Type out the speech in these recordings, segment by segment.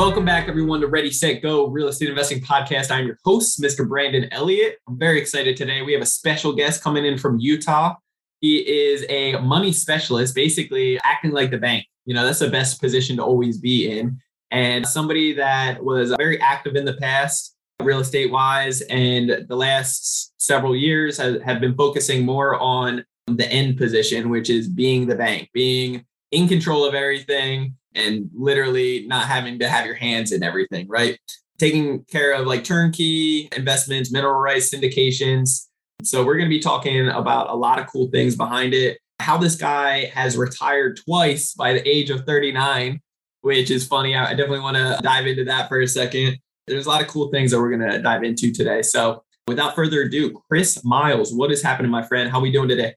Welcome back, everyone, to Ready, Set, Go Real Estate Investing Podcast. I'm your host, Mr. Brandon Elliott. I'm very excited today. We have a special guest coming in from Utah. He is a money specialist, basically acting like the bank. You know, that's the best position to always be in. And somebody that was very active in the past, real estate wise, and the last several years have, been focusing more on the end position, which is being the bank, being in control of everything and literally not having to have your hands in everything, right? Taking care of like turnkey investments, mineral rights, syndications. So, we're going to be talking about a lot of cool things behind it. How this guy has retired twice by the age of 39, which is funny. I definitely want to dive into that for a second. There's a lot of cool things that we're going to dive into today. So, without further ado, Chris Miles, what is happening, my friend? How are we doing today?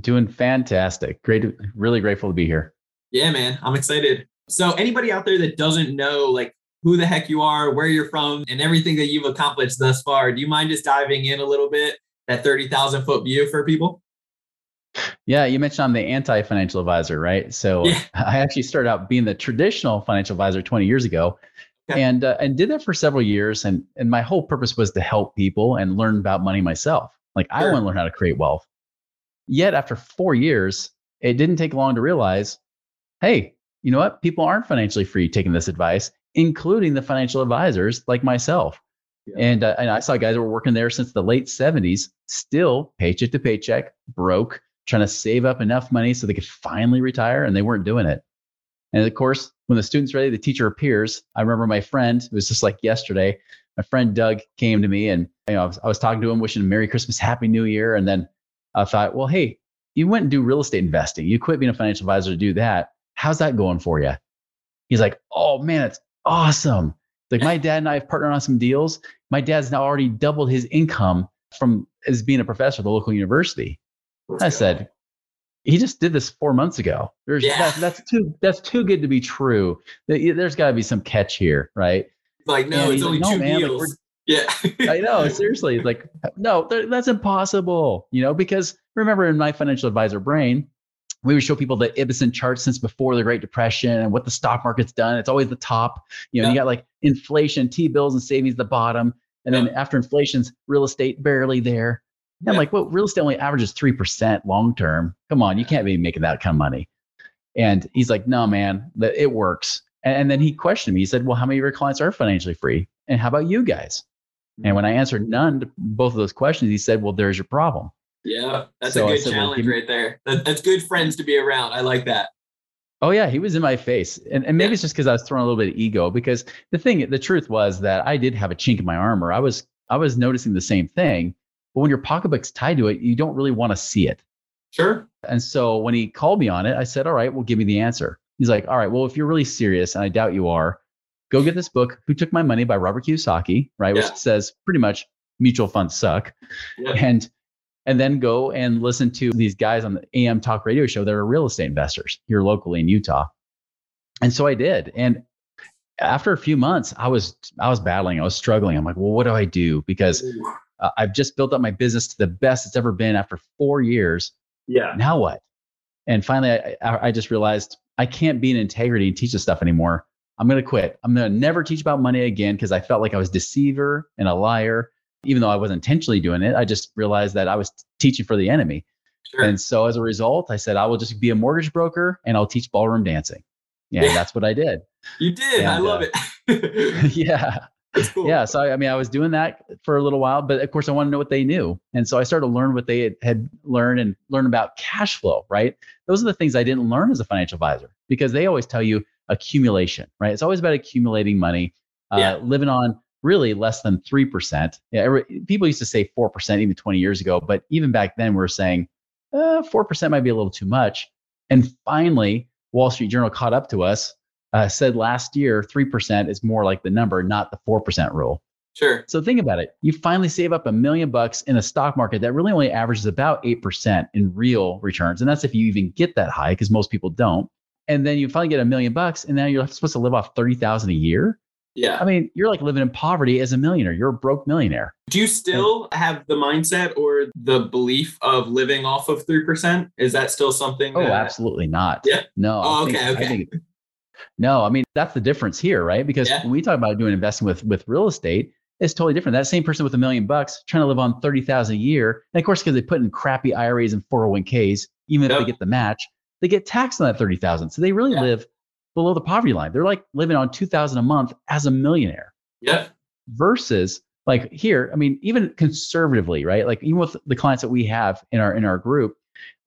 Doing fantastic. Great. Really grateful to be here. Yeah, man, I'm excited. So, anybody out there that doesn't know like who the heck you are, where you're from, and everything that you've accomplished thus far, do you mind just diving in a little bit that 30,000 foot view for people? Yeah, you mentioned I'm the anti financial advisor, right? So yeah. I actually started out being the traditional financial advisor 20 years ago. Okay. And uh, and did that for several years, and and my whole purpose was to help people and learn about money myself. Like sure. I want to learn how to create wealth. Yet after four years, it didn't take long to realize hey, you know what? People aren't financially free taking this advice, including the financial advisors like myself. Yeah. And, uh, and I saw guys that were working there since the late 70s, still paycheck to paycheck, broke, trying to save up enough money so they could finally retire, and they weren't doing it. And of course, when the student's ready, the teacher appears. I remember my friend, it was just like yesterday, my friend Doug came to me and you know, I was, I was talking to him, wishing him Merry Christmas, Happy New Year. And then I thought, well, hey, you went and do real estate investing. You quit being a financial advisor to do that. How's that going for you? He's like, Oh man, it's awesome. Like my dad and I have partnered on some deals. My dad's now already doubled his income from as being a professor at the local university. Let's I go. said, he just did this four months ago. There's yeah. that, that's too that's too good to be true. There's got to be some catch here, right? Like no, and it's only like, no, two man, deals. Like, yeah, I know. Seriously, it's like no, that's impossible. You know, because remember in my financial advisor brain, we would show people the Ibbotson chart since before the Great Depression and what the stock market's done. It's always the top. You know, yeah. you got like inflation, T bills and savings the bottom. And yeah. then after inflation's real estate barely there. Yeah. I'm like, well, real estate only averages 3% long term. Come on, you can't be making that kind of money. And he's like, no, man, that it works. And then he questioned me. He said, well, how many of your clients are financially free? And how about you guys? And mm. when I answered none to both of those questions, he said, well, there's your problem. Yeah, that's so a good said, challenge well, right there. That, that's good friends to be around. I like that. Oh yeah, he was in my face, and and maybe yeah. it's just because I was throwing a little bit of ego. Because the thing, the truth was that I did have a chink in my armor. I was I was noticing the same thing, but when your pocketbook's tied to it, you don't really want to see it. Sure. And so when he called me on it, I said, "All right, well, give me the answer." He's like, "All right, well, if you're really serious, and I doubt you are, go get this book, Who Took My Money by Robert Kiyosaki, right? Yeah. Which says pretty much mutual funds suck, yeah. and and then go and listen to these guys on the AM talk radio show that are real estate investors here locally in Utah. And so I did. And after a few months, I was I was battling. I was struggling. I'm like, well, what do I do? Because uh, I've just built up my business to the best it's ever been after four years. Yeah. Now what? And finally, I, I just realized I can't be in integrity and teach this stuff anymore. I'm going to quit. I'm going to never teach about money again because I felt like I was a deceiver and a liar even though I wasn't intentionally doing it, I just realized that I was teaching for the enemy. Sure. And so as a result, I said, I will just be a mortgage broker and I'll teach ballroom dancing. Yeah, yeah. that's what I did. You did. And, I love uh, it. yeah. Cool. Yeah. So, I mean, I was doing that for a little while, but of course, I want to know what they knew. And so I started to learn what they had, had learned and learn about cash flow, right? Those are the things I didn't learn as a financial advisor because they always tell you accumulation, right? It's always about accumulating money, uh, yeah. living on really less than 3%. Yeah, every, people used to say 4% even 20 years ago, but even back then we were saying uh, 4% might be a little too much. And finally, Wall Street Journal caught up to us uh, said last year 3% is more like the number, not the 4% rule. Sure. So think about it. You finally save up a million bucks in a stock market that really only averages about 8% in real returns. And that's if you even get that high, because most people don't. And then you finally get a million bucks, and now you're supposed to live off 30,000 a year. Yeah. I mean, you're like living in poverty as a millionaire. You're a broke millionaire. Do you still have the mindset or the belief of living off of 3%? Is that still something? Oh, that... absolutely not. Yeah. No. Oh, think, okay. Okay. I think, no, I mean, that's the difference here, right? Because Yeah. when we talk about doing investing with, with real estate, it's totally different. That same person with a million bucks trying to live on 30,000 a year. And of course, because they put in crappy IRAs and 401ks, even if Yep. they get the match, they get taxed on that 30,000. So they really Yeah. live below the poverty line. They're like living on 2,000 a month as a millionaire Yep. versus like here, I mean, even conservatively, right? Like even with the clients that we have in our in our group,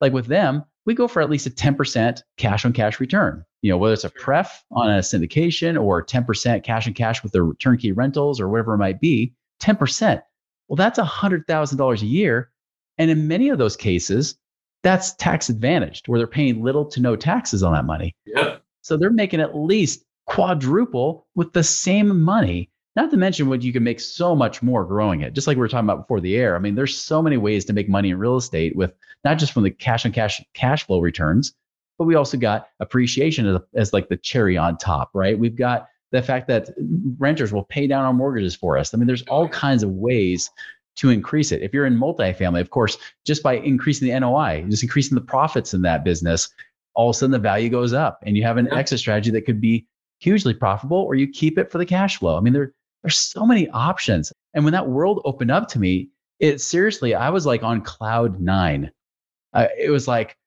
like with them, we go for at least a 10% cash on cash return. You know, whether it's a pref on a syndication or 10% cash on cash with the turnkey rentals or whatever it might be, 10%. Well, that's $100,000 a year. And in many of those cases, that's tax advantaged where they're paying little to no taxes on that money. Yep. So they're making at least quadruple with the same money. Not to mention what you can make so much more growing it. Just like we were talking about before the air. I mean, there's so many ways to make money in real estate with not just from the cash on cash cash flow returns, but we also got appreciation as, as like the cherry on top, right? We've got the fact that renters will pay down our mortgages for us. I mean, there's all kinds of ways to increase it. If you're in multifamily, of course, just by increasing the NOI, just increasing the profits in that business, all of a sudden the value goes up and you have an Yeah. exit strategy that could be hugely profitable or you keep it for the cash flow. I mean, there, there's so many options. And when that world opened up to me, it seriously, I was like on cloud nine. Uh, it was like,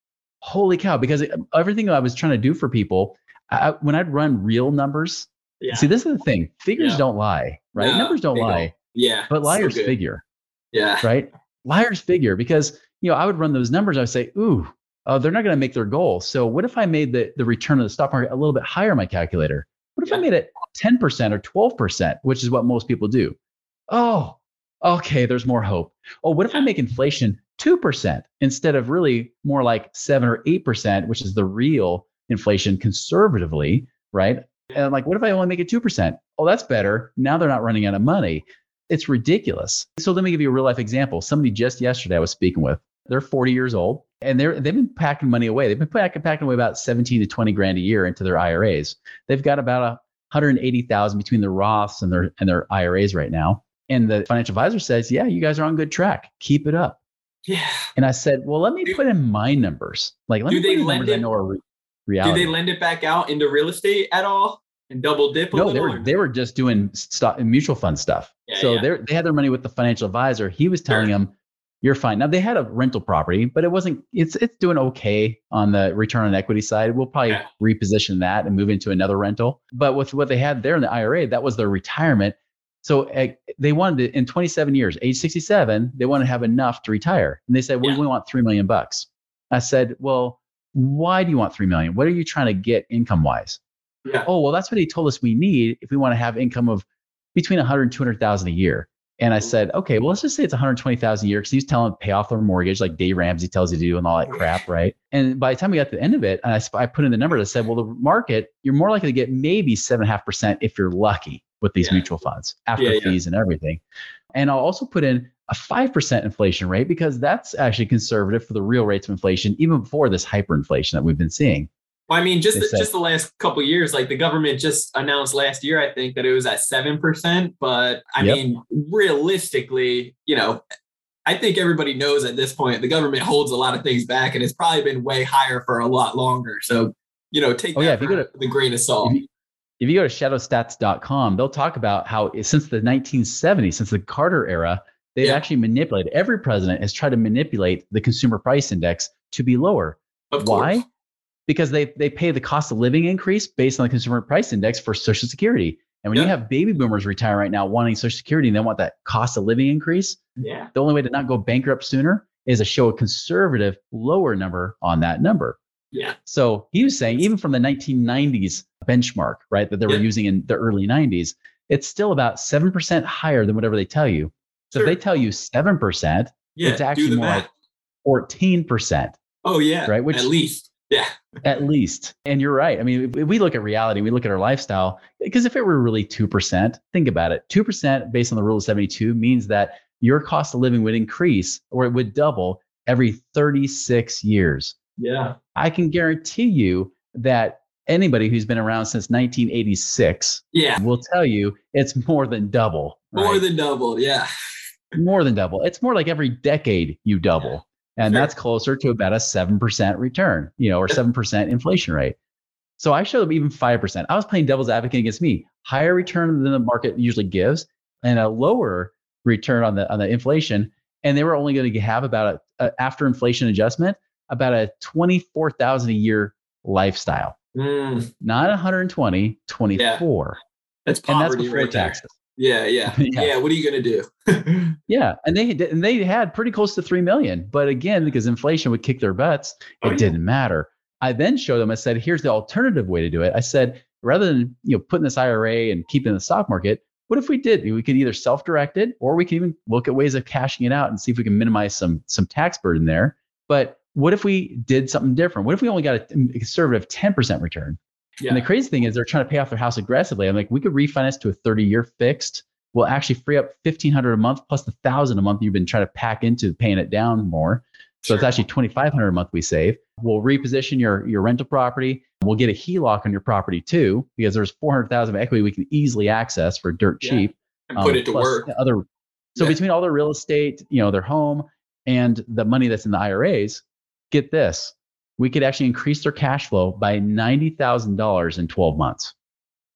holy cow, because it, everything I was trying to do for people, I, when I'd run real numbers, Yeah. see, this is the thing figures Yeah. don't lie, right? No, numbers don't lie, Yeah. but liars good. figure Yeah. right? Liars figure because you know I would run those numbers. I would say, ooh, uh, they're not going to make their goal. So what if I made the the return of the stock market a little bit higher in my calculator? What if I made it ten percent or twelve percent, which is what most people do? Oh, okay, there's more hope. Oh, what if I make inflation two percent instead of really more like seven or eight percent, which is the real inflation conservatively, right? And I'm like, what if I only make it 2%? Oh, that's better. Now they're not running out of money. It's ridiculous. So let me give you a real life example. Somebody just yesterday I was speaking with, they're 40 years old and they're, they've been packing money away. They've been packing, packing away about 17 to 20 grand a year into their IRAs. They've got about a 180,000 between their Roths and their, and their IRAs right now. And the financial advisor says, yeah, you guys are on good track. Keep it up. Yeah. And I said, well, let me Do- put in my numbers. Like, let Do me they put lend numbers I it- know are re- Do they lend it back out into real estate at all and double dip a no, they were they were just doing stock mutual fund stuff. Yeah, so yeah. they they had their money with the financial advisor. He was telling Sure. them, "You're fine." Now they had a rental property, but it wasn't. It's it's doing okay on the return on equity side. We'll probably Yeah. reposition that and move into another rental. But with what they had there in the IRA, that was their retirement. So uh, they wanted to, in 27 years, age 67, they want to have enough to retire. And they said, "Well, Yeah. we want three million bucks." I said, "Well, why do you want three million? What are you trying to get income wise?" yeah. oh well that's what he told us we need if we want to have income of between 100 and 200,000 a year and I said, okay, well, let's just say it's 120,000 a year because he's telling them to pay off their mortgage like Dave Ramsey tells you to do and all that crap, right? And by the time we got to the end of it, and I, I put in the numbers, I said, well, the market, you're more likely to get maybe seven and a half percent if you're lucky with these Yeah. mutual funds after Yeah, yeah. fees and everything. And I'll also put in a 5% inflation rate because that's actually conservative for the real rates of inflation, even before this hyperinflation that we've been seeing. Well, I mean, just the, just the last couple of years, like the government just announced last year, I think that it was at seven percent. But I Yep. mean, realistically, you know, I think everybody knows at this point the government holds a lot of things back, and it's probably been way higher for a lot longer. So, you know, take Oh, that yeah, if you go to- the grain of salt. If you, if you go to shadowstats.com, they'll talk about how since the 1970s, since the Carter era, they've Yeah. actually manipulated. Every president has tried to manipulate the consumer price index to be lower. Of Why? Because they they pay the cost of living increase based on the consumer price index for Social Security. And when you have baby boomers retire right now wanting Social Security and they want that cost of living increase, Yeah. the only way to not go bankrupt sooner is to show a conservative lower number on that number. Yeah. So he was saying, even from the 1990s benchmark, right, that they were Yeah. using in the early 90s, it's still about 7% higher than whatever they tell you. So Sure. if they tell you 7%, Yeah. it's actually more math. like 14%, oh yeah. right? Which at least. Yeah. At least. And you're right. I mean, we look at reality, we look at our lifestyle, because if it were really 2%, think about it. 2% based on the rule of 72 means that your cost of living would increase or it would double every 36 years. Yeah. I can guarantee you that anybody who's been around since 1986 yeah. will tell you it's more than double. Right? More than double. Yeah. more than double. It's more like every decade you double. And sure. that's closer to about a 7% return, you know, or 7% inflation rate. So I showed them even 5%. I was playing devil's advocate against me. Higher return than the market usually gives and a lower return on the on the inflation. And they were only going to have about a, a after inflation adjustment, about a 24,000 a year lifestyle. Mm. Not 120, 24. Yeah. That's poverty and that's before right taxes. Yeah, yeah, yeah, yeah. What are you going to do? yeah, and they and they had pretty close to three million, but again, because inflation would kick their butts, oh, it oh, yeah. didn't matter. I then showed them. I said, "Here's the alternative way to do it." I said, rather than you know putting this IRA and keeping the stock market, what if we did? We could either self-direct it, or we can even look at ways of cashing it out and see if we can minimize some some tax burden there. But what if we did something different? What if we only got a conservative 10% return? Yeah. And the crazy thing is they're trying to pay off their house aggressively. I'm like, we could refinance to a 30 year fixed. We'll actually free up 1500 a month plus the thousand a month you've been trying to pack into paying it down more. So sure. it's actually 2500 a month we save. We'll reposition your, your rental property. We'll get a HELOC on your property too, because there's 400,000 of equity we can easily access for dirt yeah. cheap. And put um, it to work. Other, so yeah. between all the real estate, you know, their home and the money that's in the IRAs, get this, we could actually increase their cash flow by $90,000 in 12 months.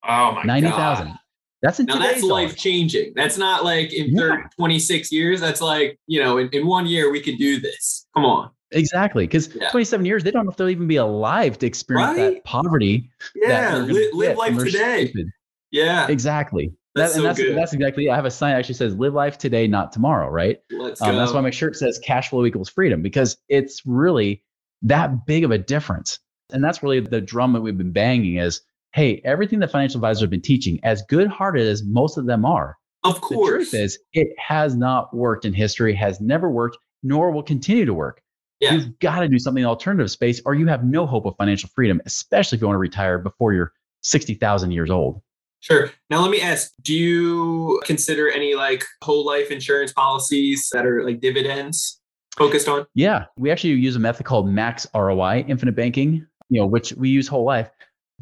Oh my 90,000. That's in now that's life changing. That's not like in yeah. 30, 26 years. That's like, you know, in, in one year we could do this. Come on. Exactly. Because yeah. 27 years, they don't know if they'll even be alive to experience right? that poverty. Yeah. That live, live life today. Stupid. Yeah. Exactly. That's, that, so that's, good. that's exactly. I have a sign that actually says "Live life today, not tomorrow." Right. Let's um, go. That's why my shirt says "Cash flow equals freedom" because it's really that big of a difference. And that's really the drum that we've been banging is, hey, everything the financial advisors have been teaching, as good-hearted as most of them are, of course, the truth is it has not worked in history, has never worked, nor will continue to work. Yeah. You've got to do something in the alternative space, or you have no hope of financial freedom, especially if you want to retire before you're 60,000 years old. Sure. Now let me ask, do you consider any like whole life insurance policies that are like dividends focused on? Yeah, we actually use a method called max ROI, infinite banking, you know, which we use whole life,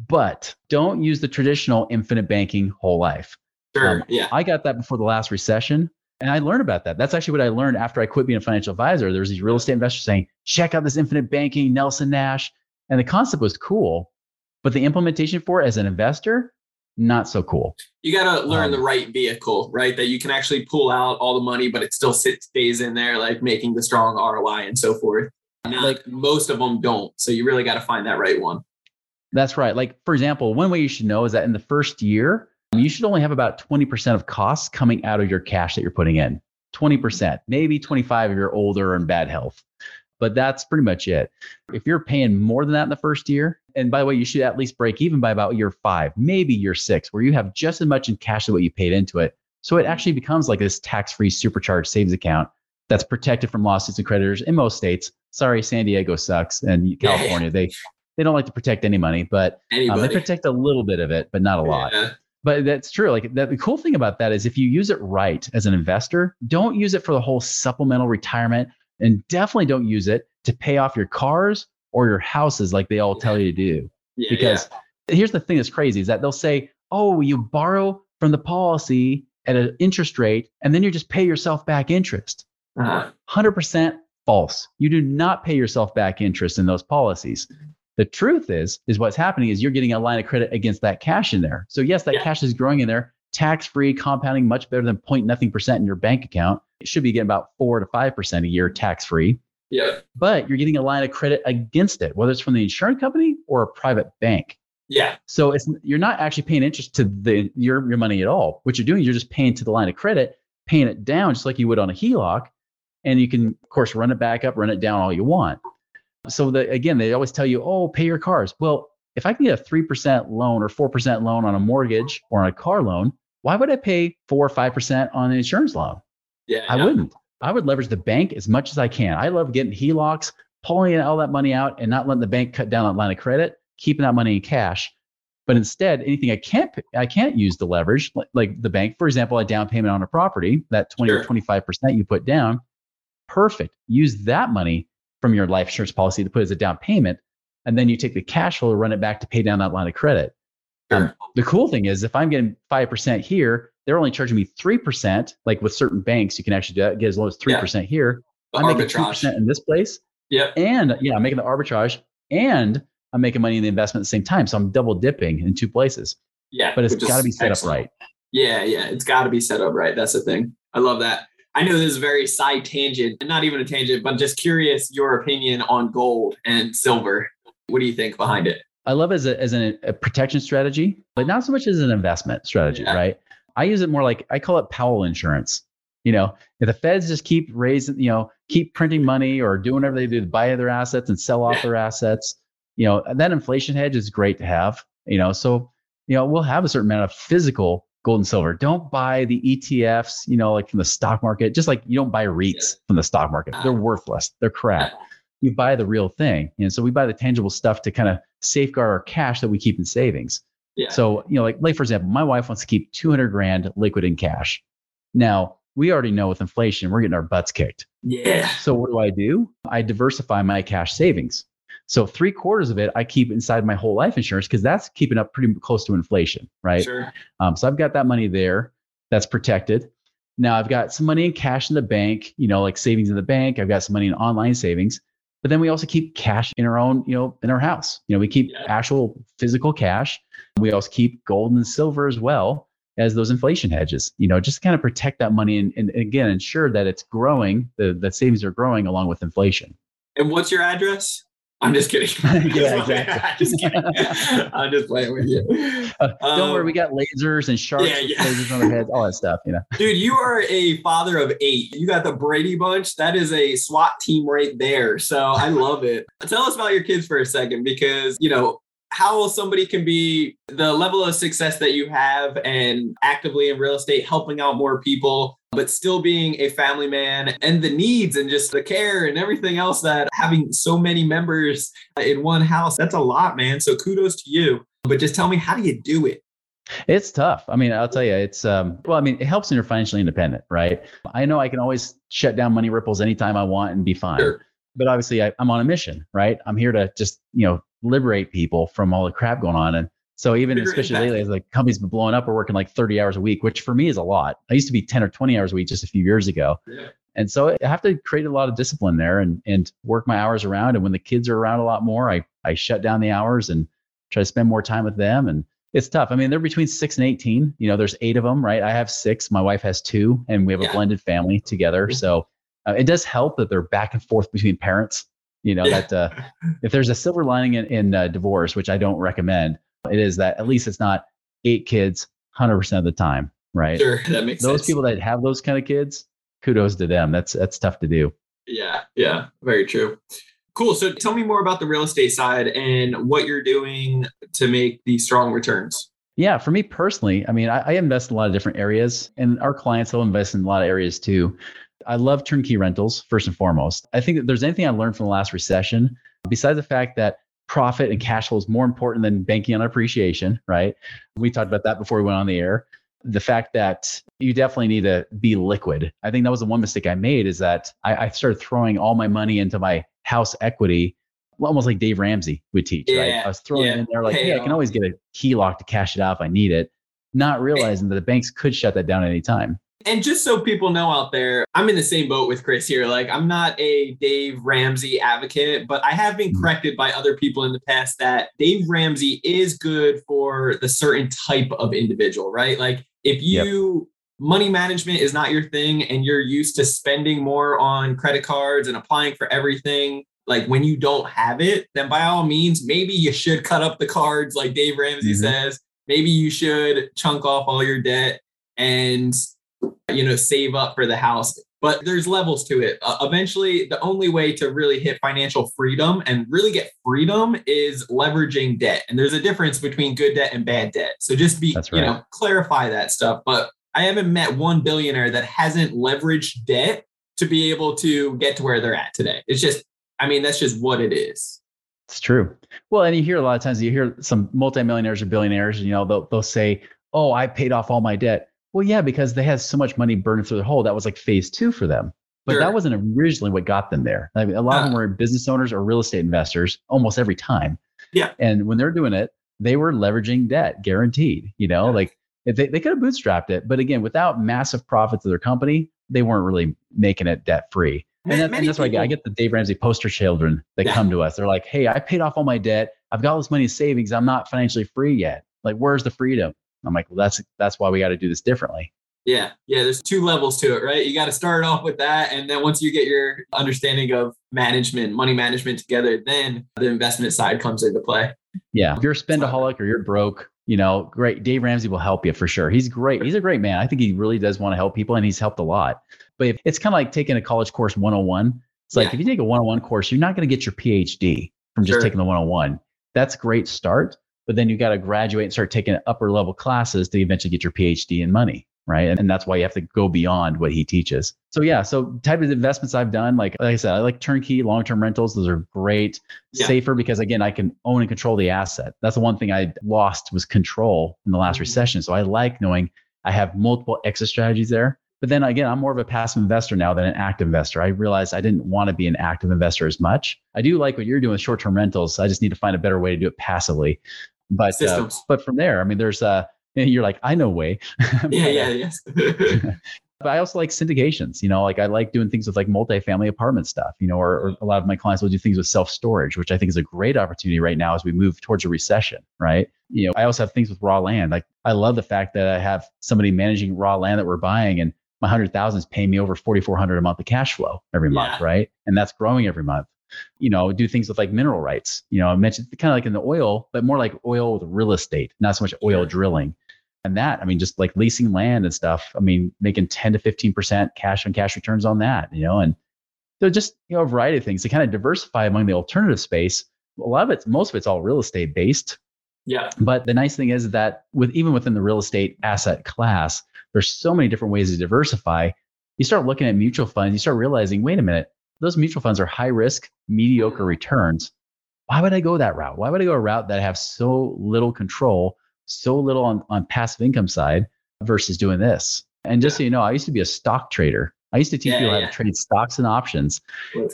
but don't use the traditional infinite banking whole life. Sure. Um, yeah. I got that before the last recession. And I learned about that. That's actually what I learned after I quit being a financial advisor. There was these real estate investors saying, check out this infinite banking, Nelson Nash. And the concept was cool, but the implementation for it as an investor, not so cool. You got to learn um, the right vehicle, right? That you can actually pull out all the money, but it still sits, stays in there, like making the strong ROI and so forth. Not, like most of them don't. So you really got to find that right one. That's right. Like, for example, one way you should know is that in the first year, you should only have about 20% of costs coming out of your cash that you're putting in. 20%, maybe 25 if you're older and bad health but that's pretty much it. If you're paying more than that in the first year, and by the way, you should at least break even by about year five, maybe year six, where you have just as much in cash as what you paid into it. So it actually becomes like this tax free supercharged savings account that's protected from lawsuits and creditors in most states. Sorry, San Diego sucks and California, they, they don't like to protect any money, but um, they protect a little bit of it, but not a lot. Yeah. But that's true. Like that, the cool thing about that is if you use it right as an investor, don't use it for the whole supplemental retirement and definitely don't use it to pay off your cars or your houses like they all tell you to do. Yeah, because yeah. here's the thing that's crazy is that they'll say, oh, you borrow from the policy at an interest rate and then you just pay yourself back interest. Uh-huh. 100% false. You do not pay yourself back interest in those policies. The truth is, is what's happening is you're getting a line of credit against that cash in there. So yes, that yeah. cash is growing in there, tax free, compounding much better than point nothing percent in your bank account. It should be getting about four to five percent a year tax free. Yeah. But you're getting a line of credit against it, whether it's from the insurance company or a private bank. Yeah. So it's you're not actually paying interest to the your your money at all. What you're doing is you're just paying to the line of credit, paying it down just like you would on a HELOC, and you can of course run it back up, run it down all you want. So the, again, they always tell you, oh, pay your cars. Well, if I can get a three percent loan or four percent loan on a mortgage or on a car loan, why would I pay four or five percent on an insurance loan? Yeah, I wouldn't. I would leverage the bank as much as I can. I love getting HELOCs, pulling all that money out and not letting the bank cut down that line of credit, keeping that money in cash. But instead, anything I can't I can't use the leverage, like, like the bank, for example, a down payment on a property, that 20 sure. or 25% you put down, perfect. Use that money from your life insurance policy to put as a down payment. And then you take the cash flow, run it back to pay down that line of credit. Um, sure. Um, the cool thing is if I'm getting 5% here, they're only charging me 3%. Like with certain banks, you can actually get as low as 3% here. The I'm arbitrage. making 2% in this place. Yeah. And yeah, I'm making the arbitrage and I'm making money in the investment at the same time. So I'm double dipping in two places. Yeah. But it's got to be set excellent. up right. Yeah. Yeah. It's got to be set up right. That's the thing. I love that. I know this is a very side tangent, not even a tangent, but just curious your opinion on gold and silver. What do you think behind it? I love it as, a, as an, a protection strategy, but not so much as an investment strategy, yeah. right? I use it more like I call it Powell insurance. You know, if the feds just keep raising, you know, keep printing money or doing whatever they do to buy their assets and sell off their assets, you know, that inflation hedge is great to have, you know. So, you know, we'll have a certain amount of physical gold and silver. Don't buy the ETFs, you know, like from the stock market, just like you don't buy REITs from the stock market. They're uh, worthless. They're crap. You buy the real thing. And so we buy the tangible stuff to kind of safeguard our cash that we keep in savings. Yeah. So, you know, like, like for example, my wife wants to keep 200 grand liquid in cash. Now, we already know with inflation, we're getting our butts kicked. Yeah. So what do I do? I diversify my cash savings. So three quarters of it I keep inside my whole life insurance because that's keeping up pretty close to inflation, right? Sure. Um, so I've got that money there that's protected. Now I've got some money in cash in the bank, you know, like savings in the bank. I've got some money in online savings, but then we also keep cash in our own, you know, in our house. You know, we keep actual physical cash. We also keep gold and silver as well as those inflation hedges, you know, just kind of protect that money and, and, again, ensure that it's growing, the, the savings are growing along with inflation. And what's your address? I'm just kidding. yeah, exactly. just kidding. I'm just playing with you. Uh, don't um, worry, we got lasers and sharks, yeah, yeah. lasers on our heads, all that stuff. You know, dude, you are a father of eight. You got the Brady Bunch. That is a SWAT team right there. So I love it. Tell us about your kids for a second, because you know how somebody can be the level of success that you have and actively in real estate helping out more people but still being a family man and the needs and just the care and everything else that having so many members in one house that's a lot man so kudos to you but just tell me how do you do it it's tough. I mean, I'll tell you, it's um, well, I mean, it helps when you're financially independent, right? I know I can always shut down money ripples anytime I want and be fine. Sure. But obviously, I, I'm on a mission, right? I'm here to just you know liberate people from all the crap going on. And so even especially lately, as like companies been blowing up, we're working like 30 hours a week, which for me is a lot. I used to be 10 or 20 hours a week just a few years ago. Yeah. And so I have to create a lot of discipline there and and work my hours around. And when the kids are around a lot more, I I shut down the hours and try to spend more time with them. And it's tough. I mean, they're between six and 18. You know, there's eight of them, right? I have six. My wife has two, and we have yeah. a blended family together. So uh, it does help that they're back and forth between parents you know yeah. that uh, if there's a silver lining in, in uh, divorce, which I don't recommend, it is that at least it's not eight kids 100% of the time, right? Sure, that makes sense. those sense. people that have those kind of kids, kudos to them. That's that's tough to do. Yeah, yeah, very true. Cool. So tell me more about the real estate side and what you're doing to make these strong returns. Yeah, for me personally, I mean, I, I invest in a lot of different areas, and our clients will invest in a lot of areas too. I love turnkey rentals first and foremost. I think that there's anything I learned from the last recession, besides the fact that profit and cash flow is more important than banking on appreciation, right? We talked about that before we went on the air. The fact that you definitely need to be liquid. I think that was the one mistake I made is that I, I started throwing all my money into my house equity, almost like Dave Ramsey would teach, yeah, right? I was throwing yeah. in there like, hey, I can um always get a HELOC to cash it out if I need it, not realizing that the banks could shut that down at any time. And just so people know out there, I'm in the same boat with Chris here. Like, I'm not a Dave Ramsey advocate, but I have been mm-hmm. corrected by other people in the past that Dave Ramsey is good for the certain type of individual, right? Like, if you yep. money management is not your thing and you're used to spending more on credit cards and applying for everything, like when you don't have it, then by all means, maybe you should cut up the cards, like Dave Ramsey mm-hmm. says. Maybe you should chunk off all your debt and you know, save up for the house. But there's levels to it. Uh, eventually, the only way to really hit financial freedom and really get freedom is leveraging debt. And there's a difference between good debt and bad debt. So just be, right. you know, clarify that stuff. But I haven't met one billionaire that hasn't leveraged debt to be able to get to where they're at today. It's just I mean, that's just what it is. It's true. Well, and you hear a lot of times you hear some multimillionaires or billionaires, you know, they'll they'll say, "Oh, I paid off all my debt." Well, yeah, because they had so much money burning through the hole. That was like phase two for them. But sure. that wasn't originally what got them there. I mean, a lot uh, of them were business owners or real estate investors almost every time. Yeah. And when they're doing it, they were leveraging debt guaranteed, you know, yeah. like they, they could have bootstrapped it. But again, without massive profits of their company, they weren't really making it debt free. And, that, and that's why I get the Dave Ramsey poster children that yeah. come to us. They're like, hey, I paid off all my debt. I've got all this money in savings. I'm not financially free yet. Like, where's the freedom? I'm like, well, that's that's why we got to do this differently. Yeah, yeah. There's two levels to it, right? You got to start off with that, and then once you get your understanding of management, money management together, then the investment side comes into play. Yeah, if you're a spendaholic or you're broke, you know, great. Dave Ramsey will help you for sure. He's great. He's a great man. I think he really does want to help people, and he's helped a lot. But it's kind of like taking a college course 101. It's like yeah. if you take a 101 course, you're not going to get your PhD from just sure. taking the 101. That's a great start, but then you got to graduate and start taking upper level classes to eventually get your PhD in money right? And, and that's why you have to go beyond what he teaches. So yeah, so type of investments I've done, like like I said, I like turnkey long-term rentals. Those are great, yeah. safer because again, I can own and control the asset. That's the one thing I lost was control in the last mm-hmm. recession. So I like knowing I have multiple exit strategies there. But then again, I'm more of a passive investor now than an active investor. I realized I didn't want to be an active investor as much. I do like what you're doing with short-term rentals. I just need to find a better way to do it passively. But uh, but from there, I mean, there's uh and you're like, I know way. yeah, yeah, yes. but I also like syndications, you know, like I like doing things with like multifamily apartment stuff, you know, or, or a lot of my clients will do things with self storage, which I think is a great opportunity right now as we move towards a recession, right? You know, I also have things with raw land. Like I love the fact that I have somebody managing raw land that we're buying and my hundred thousand is paying me over 4,400 a month of cash flow every month, yeah. right? And that's growing every month you know, do things with like mineral rights. You know, I mentioned kind of like in the oil, but more like oil with real estate, not so much oil drilling. And that i mean just like leasing land and stuff i mean making 10 to 15% cash on cash returns on that you know and so just you know a variety of things to kind of diversify among the alternative space. A lot of it's most of it's all real estate based. Yeah. But the nice thing is that with even within the real estate asset class there's so many different ways to diversify. You start looking at mutual funds you start realizing wait a minute those mutual funds are high risk mediocre mm. returns why would i go that route why would i go a route that I have so little control so little on, on passive income side versus doing this. And just yeah. so you know, I used to be a stock trader. I used to teach yeah, people yeah. how to trade stocks and options.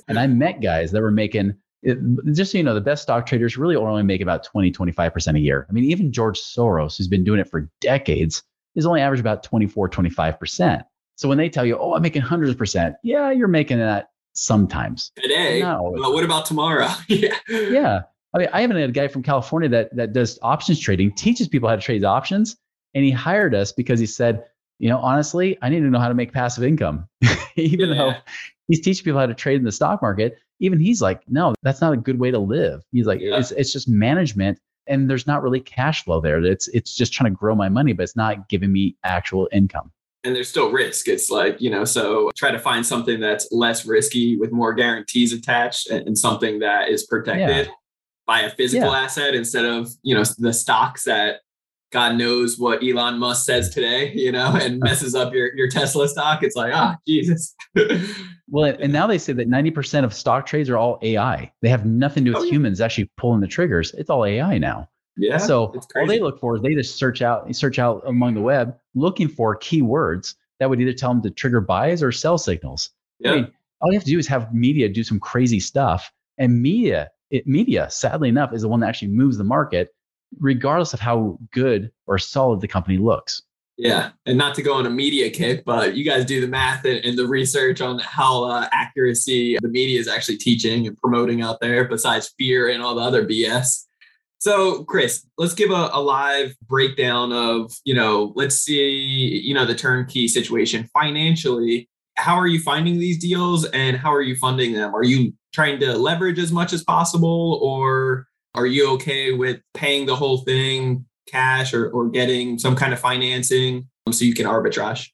And I met guys that were making, it, just so you know, the best stock traders really only make about 20, 25% a year. I mean, even George Soros, who's been doing it for decades, is only average about 24, 25%. So when they tell you, oh, I'm making hundreds of percent, yeah, you're making that sometimes. Today. But what about tomorrow? yeah. Yeah. I mean, I even had a guy from California that that does options trading, teaches people how to trade options, and he hired us because he said, you know, honestly, I need to know how to make passive income. even yeah. though he's teaching people how to trade in the stock market, even he's like, no, that's not a good way to live. He's like, yeah. it's it's just management, and there's not really cash flow there. It's it's just trying to grow my money, but it's not giving me actual income and there's still risk. It's like, you know, so try to find something that's less risky with more guarantees attached and, something that is protected. Yeah buy a physical yeah. asset instead of you know the stocks that God knows what Elon Musk says today, you know, and messes up your, your Tesla stock. It's like, ah, oh, Jesus. well, and now they say that 90% of stock trades are all AI. They have nothing to do with oh, humans actually pulling the triggers. It's all AI now. Yeah. So all they look for is they just search out, search out among the web looking for keywords that would either tell them to trigger buys or sell signals. Yeah. I mean, all you have to do is have media do some crazy stuff. And media it, media, sadly enough, is the one that actually moves the market, regardless of how good or solid the company looks. Yeah, and not to go on a media kick, but you guys do the math and, and the research on how uh, accuracy the media is actually teaching and promoting out there, besides fear and all the other BS. So, Chris, let's give a, a, live breakdown of, you know, let's see, you know, the turnkey situation financially. How are you finding these deals and how are you funding them? Are you trying to leverage as much as possible or are you okay with paying the whole thing cash or, or getting some kind of financing um, so you can arbitrage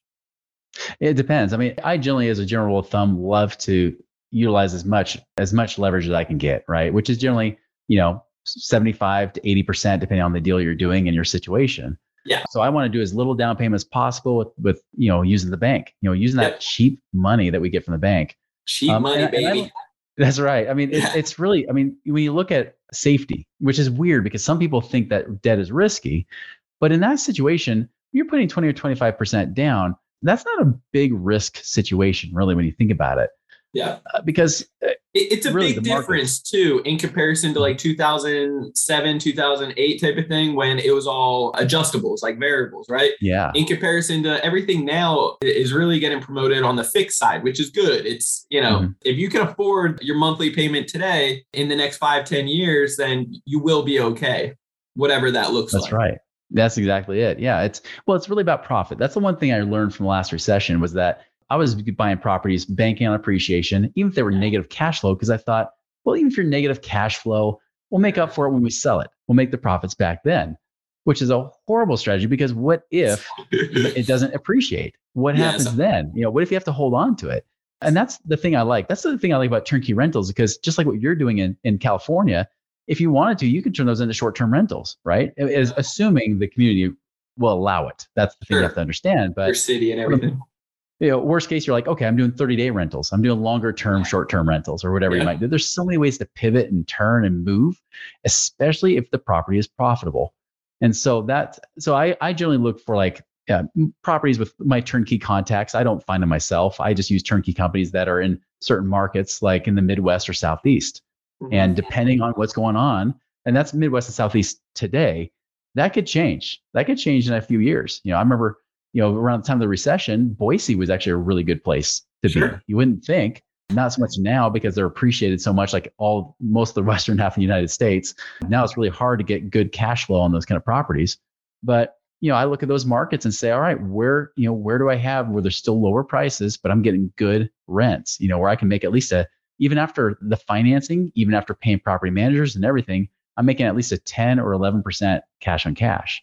it depends i mean i generally as a general rule of thumb love to utilize as much as much leverage as i can get right which is generally you know 75 to 80% depending on the deal you're doing and your situation yeah so i want to do as little down payment as possible with with you know using the bank you know using that cheap money that we get from the bank cheap um, money and, baby and That's right. I mean, yeah. it's really, I mean, when you look at safety, which is weird because some people think that debt is risky, but in that situation, you're putting 20 or 25% down. That's not a big risk situation, really, when you think about it. Yeah. Uh, because uh, it's a really big difference too in comparison to like 2007, 2008 type of thing when it was all adjustables, like variables, right? Yeah. In comparison to everything now is really getting promoted on the fixed side, which is good. It's, you know, mm-hmm. if you can afford your monthly payment today in the next five, ten years, then you will be okay, whatever that looks That's like. That's right. That's exactly it. Yeah. It's, well, it's really about profit. That's the one thing I learned from the last recession was that I was buying properties, banking on appreciation, even if they were negative cash flow, because I thought, well, even if you're negative cash flow, we'll make up for it when we sell it. We'll make the profits back then, which is a horrible strategy because what if it doesn't appreciate? What happens then? You know, what if you have to hold on to it? And that's the thing I like. That's the thing I like about turnkey rentals because just like what you're doing in, in California, if you wanted to, you could turn those into short-term rentals, right? Is assuming the community will allow it. That's the thing sure. you have to understand. But your city and everything you know, worst case, you're like, okay, I'm doing 30 day rentals. I'm doing longer term, short term rentals or whatever yeah. you might do. There's so many ways to pivot and turn and move, especially if the property is profitable. And so that, so I, I generally look for like uh, properties with my turnkey contacts. I don't find them myself. I just use turnkey companies that are in certain markets, like in the Midwest or Southeast. Mm-hmm. And depending on what's going on, and that's Midwest and Southeast today, that could change. That could change in a few years. You know, I remember you know, around the time of the recession, Boise was actually a really good place to sure. be. You wouldn't think, not so much now because they're appreciated so much, like all most of the western half of the United States. Now it's really hard to get good cash flow on those kind of properties. But you know, I look at those markets and say, all right, where you know, where do I have where there's still lower prices, but I'm getting good rents? You know, where I can make at least a even after the financing, even after paying property managers and everything, I'm making at least a 10 or 11% cash on cash.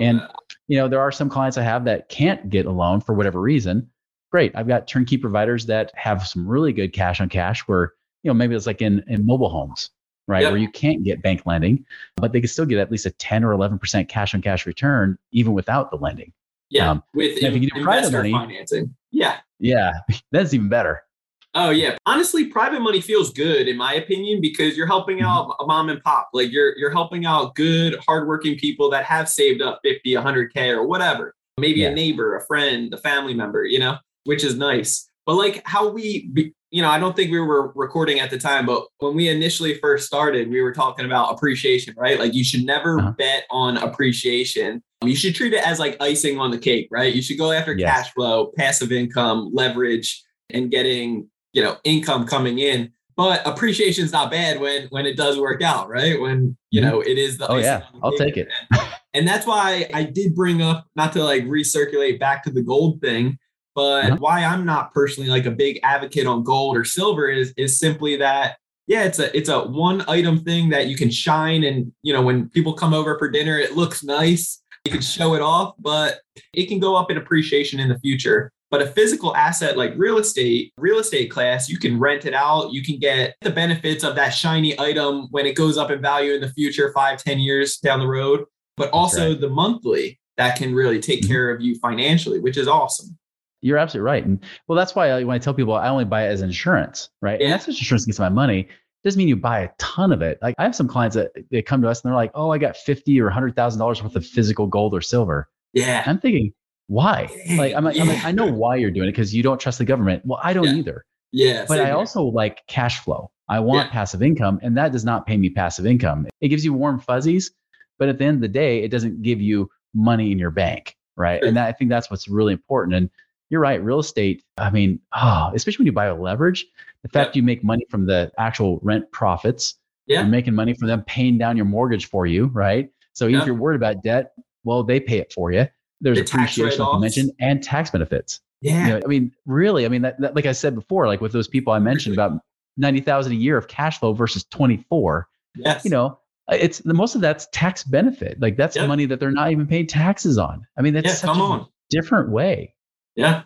and that you know, there are some clients I have that can't get a loan for whatever reason. Great. I've got turnkey providers that have some really good cash on cash where, you know, maybe it's like in, in mobile homes, right? Yep. Where you can't get bank lending, but they can still get at least a 10 or 11% cash on cash return, even without the lending. Yeah. Um, with in, if you private money, financing. Yeah. Yeah. That's even better. Oh yeah. Honestly, private money feels good in my opinion because you're helping mm-hmm. out a mom and pop. Like you're you're helping out good, hardworking people that have saved up 50, 100k or whatever. Maybe yeah. a neighbor, a friend, a family member, you know, which is nice. But like how we you know, I don't think we were recording at the time, but when we initially first started, we were talking about appreciation, right? Like you should never uh-huh. bet on appreciation. You should treat it as like icing on the cake, right? You should go after yes. cash flow, passive income, leverage, and getting you know income coming in but appreciation is not bad when when it does work out right? When you mm-hmm. know it is the oh yeah. i'll take it. And that's why i did bring up not to like recirculate back to the gold thing but uh-huh. why i'm not personally like a big advocate on gold or silver is is simply that yeah it's a it's a one item thing that you can shine and you know when people come over for dinner it looks nice. You can show it off but it can go up in appreciation in the future but a physical asset like real estate, real estate class, you can rent it out. You can get the benefits of that shiny item when it goes up in value in the future, five, ten years down the road, but also right. the monthly that can really take mm-hmm. care of you financially, which is awesome. You're absolutely right. And well, that's why I, when I tell people I only buy it as insurance, right? Yeah. And that's what insurance gets my money. Doesn't mean you buy a ton of it. Like I have some clients that they come to us and they're like, "Oh, I got fifty or hundred thousand dollars worth of physical gold or silver." Yeah, I'm thinking, why? Like, I'm like. I'm like, I know why you're doing it because you don't trust the government. Well, I don't yeah. either. Yeah. But I here. also like cash flow. I want yeah. passive income, and that does not pay me passive income. It gives you warm fuzzies, but at the end of the day, it doesn't give you money in your bank, right? Sure. And that, I think that's what's really important. And you're right, real estate. I mean, oh, especially when you buy a leverage, the fact you make money from the actual rent profits, yeah. you're making money from them paying down your mortgage for you, right? So if you're worried about debt, well, they pay it for you there's the appreciation, like you mentioned, and tax benefits. Yeah. You know, I mean, really, I mean, that, that, like I said before, like with those people I mentioned about 90,000 a year of cash flow versus 24, yes. you know, uh, it's the most of that's tax benefit. Like that's yep. money that they're not even paying taxes on. I mean, that's yeah, such a on. different way. Yeah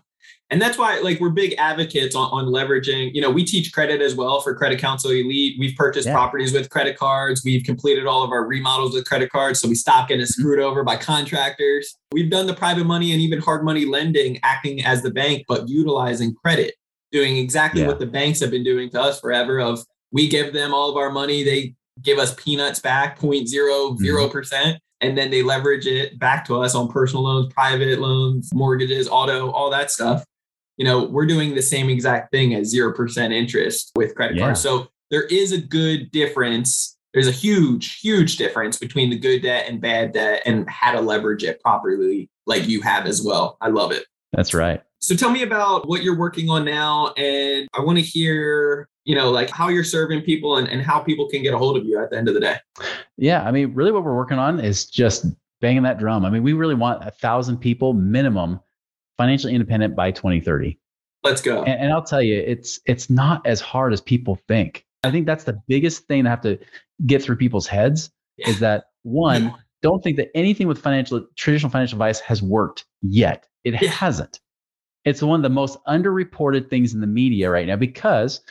and that's why like we're big advocates on, on leveraging you know we teach credit as well for credit Council elite we've purchased yeah. properties with credit cards we've completed all of our remodels with credit cards so we stop getting mm-hmm. screwed over by contractors we've done the private money and even hard money lending acting as the bank but utilizing credit doing exactly yeah. what the banks have been doing to us forever of we give them all of our money, they give us peanuts back 0.00%. Mm-hmm. And then they leverage it back to us on personal loans, private loans, mortgages, auto, all that stuff. You know, we're doing the same exact thing at 0% interest with credit yeah. cards. So there is a good difference. There's a huge, huge difference between the good debt and bad debt and how to leverage it properly, like you have as well. I love it. That's right. So tell me about what you're working on now. And I want to hear, you know, like how you're serving people and, and how people can get a hold of you at the end of the day. Yeah. I mean, really what we're working on is just banging that drum. I mean, we really want a thousand people minimum financially independent by 2030. Let's go. And, and I'll tell you, it's it's not as hard as people think. I think that's the biggest thing I have to get through people's heads yeah. is that one, don't think that anything with financial traditional financial advice has worked yet. It yeah. hasn't. It's one of the most underreported things in the media right now because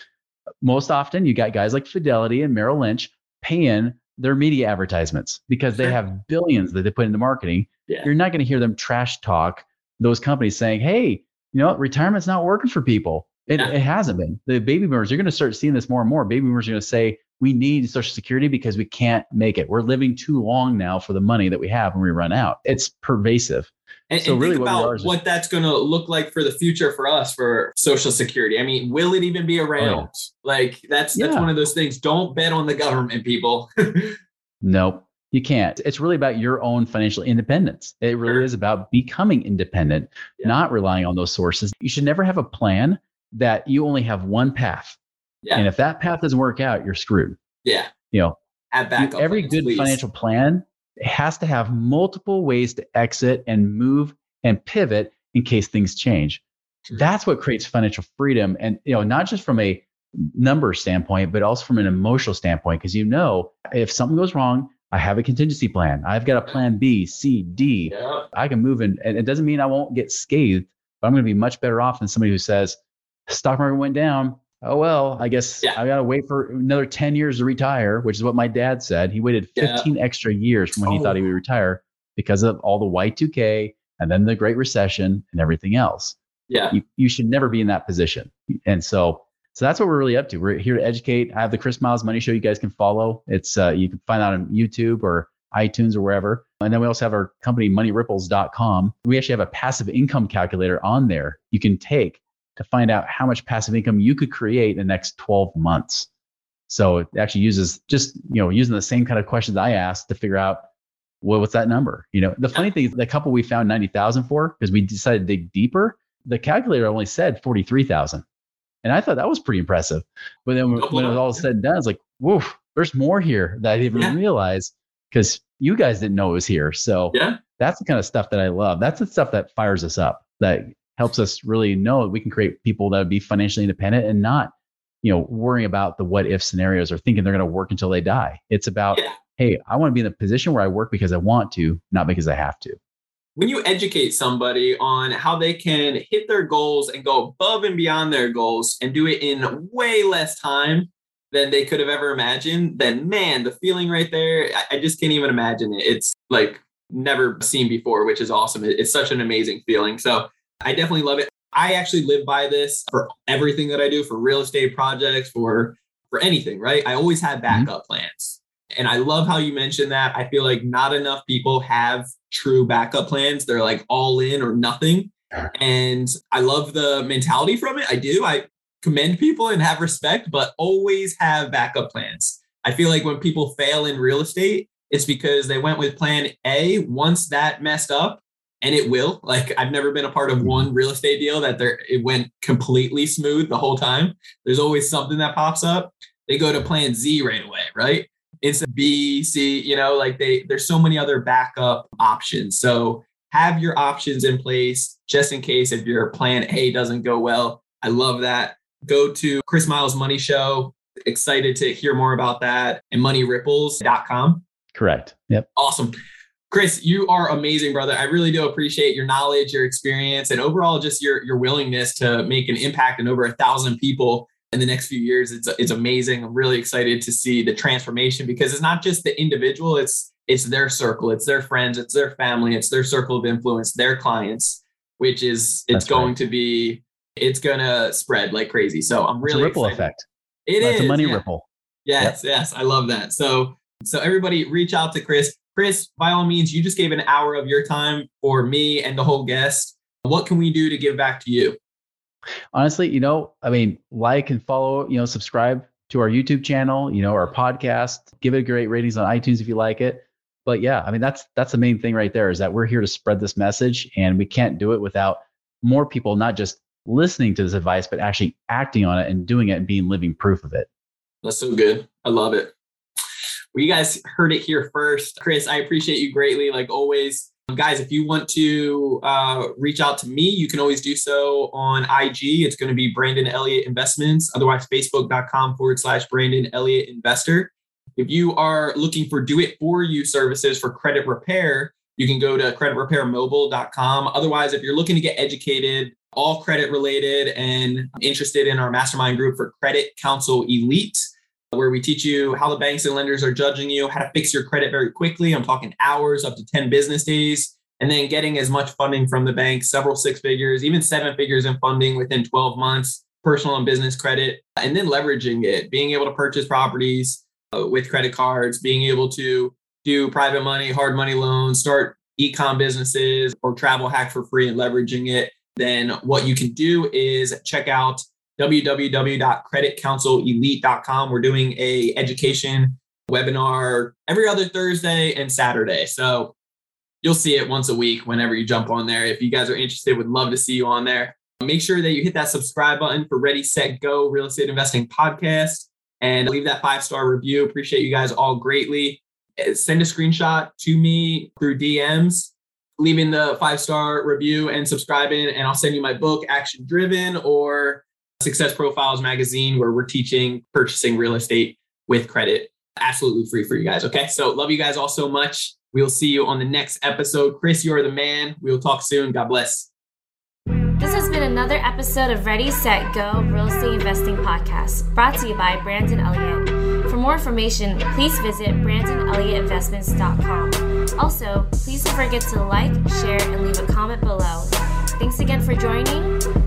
most often you got guys like Fidelity and Merrill Lynch paying their media advertisements because they have billions that they put into marketing. Yeah. You're not going to hear them trash talk those companies saying, "Hey, you know, retirement's not working for people." It, yeah. it hasn't been. The baby boomers, you're going to start seeing this more and more. Baby boomers are going to say, we need Social Security because we can't make it. We're living too long now for the money that we have when we run out. It's pervasive. And, so and really think about what, what that's going to look like for the future for us for Social Security. I mean, will it even be oh, around? Oh. Like that's that's yeah. one of those things. Don't bet on the government, people. nope. You can't. It's really about your own financial independence. It really sure. is about becoming independent, yeah. not relying on those sources. You should never have a plan that you only have one path. Yeah. And if that path doesn't work out, you're screwed. Yeah. You know, Add back every good please. financial plan has to have multiple ways to exit and move and pivot in case things change. That's what creates financial freedom. And, you know, not just from a number standpoint, but also from an emotional standpoint, because you know, if something goes wrong, I have a contingency plan. I've got a plan B, C, D. Yeah. I can move in. And it doesn't mean I won't get scathed, but I'm going to be much better off than somebody who says, stock market went down. Oh well, I guess yeah. I gotta wait for another 10 years to retire, which is what my dad said. He waited 15 yeah. extra years from when oh. he thought he would retire because of all the Y2K and then the Great Recession and everything else. Yeah. You, you should never be in that position. And so so that's what we're really up to. We're here to educate. I have the Chris Miles Money Show you guys can follow. It's uh, you can find out on YouTube or iTunes or wherever. And then we also have our company moneyripples.com. We actually have a passive income calculator on there you can take to find out how much passive income you could create in the next 12 months. So it actually uses just, you know, using the same kind of questions I asked to figure out well, what's that number? You know, the funny thing is the couple we found 90,000 for, because we decided to dig deeper, the calculator only said 43,000. And I thought that was pretty impressive. But then when, when it was all said and done, it's like, whoa, there's more here that I didn't even yeah. realize because you guys didn't know it was here. So yeah. that's the kind of stuff that I love. That's the stuff that fires us up, that helps us really know that we can create people that would be financially independent and not, you know, worrying about the what if scenarios or thinking they're going to work until they die. It's about, yeah. hey, I want to be in the position where I work because I want to, not because I have to. When you educate somebody on how they can hit their goals and go above and beyond their goals and do it in way less time than they could have ever imagined, then man, the feeling right there, I, just can't even imagine it. It's like never seen before, which is awesome. it's such an amazing feeling. So I definitely love it. I actually live by this for everything that I do for real estate projects, for for anything, right? I always have mm-hmm. backup mm-hmm. plans. And I love how you mentioned that. I feel like not enough people have true backup plans. They're like all in or nothing. And I love the mentality from it. I do. I commend people and have respect, but always have backup plans. I feel like when people fail in real estate, it's because they went with plan A. Once that messed up, and it will. Like I've never been a part of one mm-hmm. real estate deal that there it went completely smooth the whole time. There's always something that pops up. They go to plan Z right away, right? It's a B, C, you know, like they there's so many other backup options. So have your options in place just in case if your plan A doesn't go well. I love that. Go to Chris Miles Money Show. Excited to hear more about that and moneyripples.com. Correct. Yep. Awesome. Chris, you are amazing, brother. I really do appreciate your knowledge, your experience, and overall just your your willingness to make an impact in over a thousand people in the next few years. It's it's amazing. I'm really excited to see the transformation because it's not just the individual; it's it's their circle, it's their friends, it's their family, it's their circle of influence, their clients, which is it's That's going right. to be it's gonna spread like crazy. So I'm really it's a ripple excited. effect. It is it's a money yeah. ripple. Yes, yep. yes, I love that. So so everybody reach out to Chris. Chris, by all means, you just gave an hour of your time for me and the whole guest. What can we do to give back to you? Honestly, you know, I mean, like and follow, you know, subscribe to our YouTube channel, you know, our podcast, give it a great ratings on iTunes if you like it. But yeah, I mean, that's that's the main thing right there is that we're here to spread this message and we can't do it without more people not just listening to this advice, but actually acting on it and doing it and being living proof of it. That's so good. I love it. Well, you guys heard it here first. Chris, I appreciate you greatly, like always. Guys, if you want to uh, reach out to me, you can always do so on IG. It's going to be Brandon Elliott Investments, otherwise, facebook.com forward slash Brandon Elliott Investor. If you are looking for do it for you services for credit repair, you can go to creditrepairmobile.com. Otherwise, if you're looking to get educated, all credit related, and interested in our mastermind group for Credit Counsel Elite, where we teach you how the banks and lenders are judging you, how to fix your credit very quickly. I'm talking hours, up to 10 business days, and then getting as much funding from the bank, several six figures, even seven figures in funding within 12 months, personal and business credit, and then leveraging it, being able to purchase properties uh, with credit cards, being able to do private money, hard money loans, start e-com businesses or travel hack for free and leveraging it. Then what you can do is check out www.creditcounselelite.com. We're doing a education webinar every other Thursday and Saturday. So you'll see it once a week whenever you jump on there. If you guys are interested, would love to see you on there. Make sure that you hit that subscribe button for Ready, Set, Go Real Estate Investing Podcast and leave that five star review. Appreciate you guys all greatly. Send a screenshot to me through DMs, leaving the five star review and subscribing, and I'll send you my book, Action Driven, or Success Profiles magazine, where we're teaching purchasing real estate with credit absolutely free for you guys. Okay. So love you guys all so much. We'll see you on the next episode. Chris, you are the man. We'll talk soon. God bless. This has been another episode of Ready, Set, Go Real Estate Investing Podcast, brought to you by Brandon Elliott. For more information, please visit BrandonElliottInvestments.com. Also, please don't forget to like, share, and leave a comment below. Thanks again for joining.